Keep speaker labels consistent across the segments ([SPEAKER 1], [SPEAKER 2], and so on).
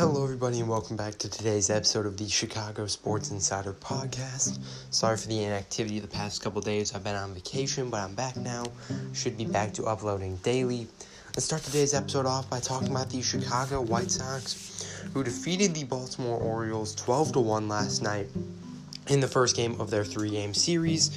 [SPEAKER 1] Hello, everybody, and welcome back to today's episode of the Chicago Sports Insider Podcast. Sorry for the inactivity the past couple days. I've been on vacation, but I'm back now. Should be back to uploading daily. Let's start today's episode off by talking about the Chicago White Sox, who defeated the Baltimore Orioles 12 to 1 last night in the first game of their three game series.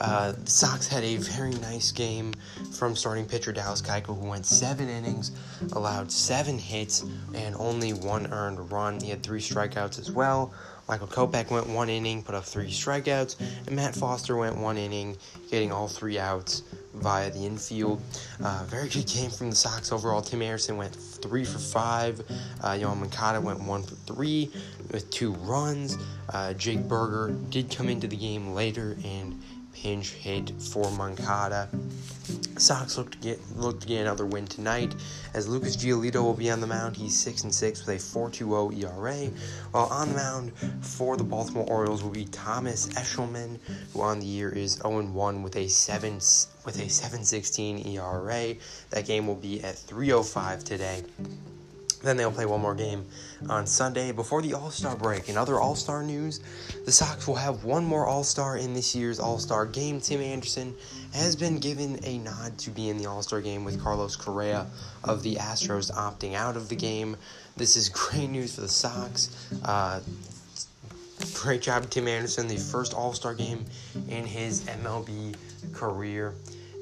[SPEAKER 1] Uh, the Sox had a very nice game from starting pitcher Dallas Keuchel, who went seven innings, allowed seven hits, and only one earned run. He had three strikeouts as well. Michael Kopech went one inning, put up three strikeouts, and Matt Foster went one inning, getting all three outs via the infield. Uh, very good game from the Sox overall. Tim Anderson went three for five. Uh, Yoan Moncada went one for three with two runs. Uh, Jake Burger did come into the game later and pinch hit for Moncada. Sox look to get look to get another win tonight, as Lucas Giolito will be on the mound. He's six and six with a 4.20 ERA, while on the mound for the Baltimore Orioles will be Thomas Eshelman, who on the year is 0 1 with a seven with a 7.16 ERA. That game will be at 3:05 today. Then they'll play one more game on Sunday before the All Star break. In other All Star news, the Sox will have one more All Star in this year's All Star game. Tim Anderson has been given a nod to be in the All Star game with Carlos Correa of the Astros opting out of the game. This is great news for the Sox. Uh, great job, Tim Anderson, the first All Star game in his MLB career.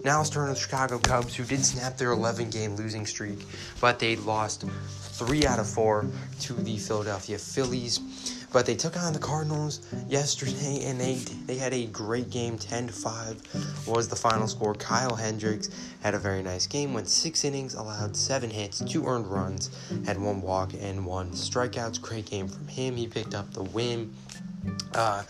[SPEAKER 1] Now let's turn to the Chicago Cubs, who did snap their 11 game losing streak, but they lost three out of four to the Philadelphia Phillies. But they took on the Cardinals yesterday, and they they had a great game. 10 to 5 was the final score. Kyle Hendricks had a very nice game. Went six innings, allowed seven hits, two earned runs, had one walk and one strikeouts. Great game from him. He picked up the win. Uh,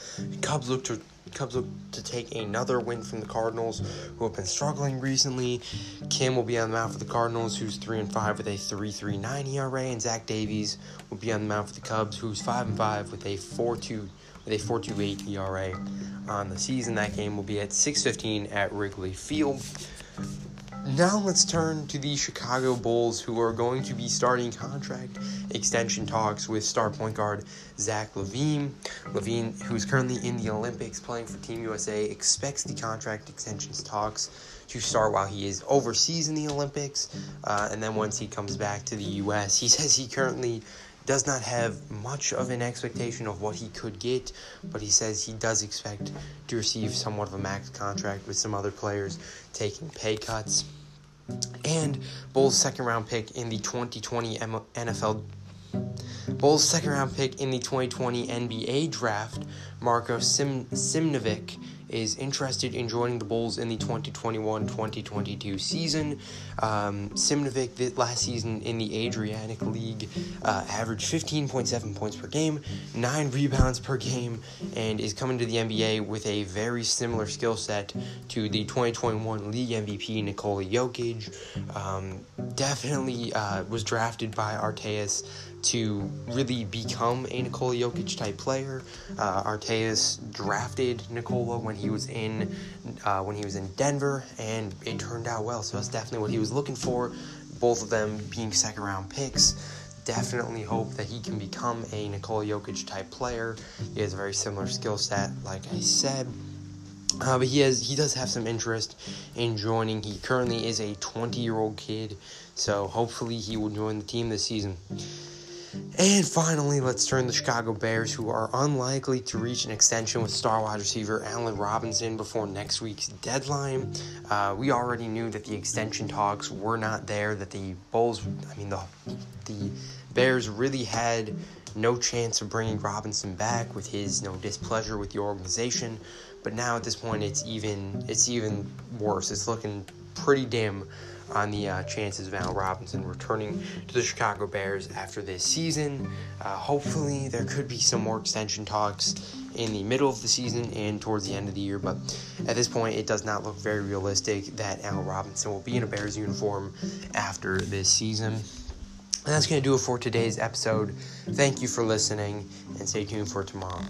[SPEAKER 1] Cubs look to Cubs look to take another win from the Cardinals, who have been struggling recently. Kim will be on the mound for the Cardinals, who's three and five with a 3.39 ERA, and Zach Davies will be on the mound for the Cubs, who's five and five with a 4.2 with a 4.28 ERA on the season. That game will be at 6:15 at Wrigley Field. Now let's turn to the Chicago Bulls, who are going to be starting contract extension talks with star point guard Zach LaVine. LaVine, who's currently in the Olympics playing for Team USA, expects the contract extensions talks to start while he is overseas in the Olympics. Uh, and then once he comes back to the U.S., he says he currently does not have much of an expectation of what he could get, but he says he does expect to receive somewhat of a max contract with some other players taking pay cuts and Bulls' second round pick in the 2020 NFL. Bulls' second round pick in the 2020 NBA draft, Marko Sim- Simnovic, is interested in joining the Bulls in the 2021-2022 season. Um, Simnovic last season in the Adriatic League uh, averaged 15.7 points per game, 9 rebounds per game, and is coming to the NBA with a very similar skill set to the 2021 League MVP Nikola Jokic. Um, definitely uh, was drafted by Arteas to really become a Nikola Jokic type player. Uh, Arteas drafted Nikola when he was in uh, when he was in Denver, and it turned out well. So that's definitely what he was looking for. Both of them being second round picks. Definitely hope that he can become a Nikola Jokic type player. He has a very similar skill set, like I said. Uh, but he has he does have some interest in joining. He currently is a 20 year old kid, so hopefully he will join the team this season. And finally, let's turn to the Chicago Bears, who are unlikely to reach an extension with star wide receiver Allen Robinson before next week's deadline. Uh, we already knew that the extension talks were not there, that the Bulls, I mean, the, the Bears really had no chance of bringing Robinson back with his know, displeasure with the organization. But now at this point, it's even it's even worse. It's looking pretty dim on the uh, chances of Al Robinson returning to the Chicago Bears after this season. Uh, hopefully, there could be some more extension talks in the middle of the season and towards the end of the year, but at this point, it does not look very realistic that Al Robinson will be in a Bears uniform after this season. And that's going to do it for today's episode. Thank you for listening, and stay tuned for tomorrow.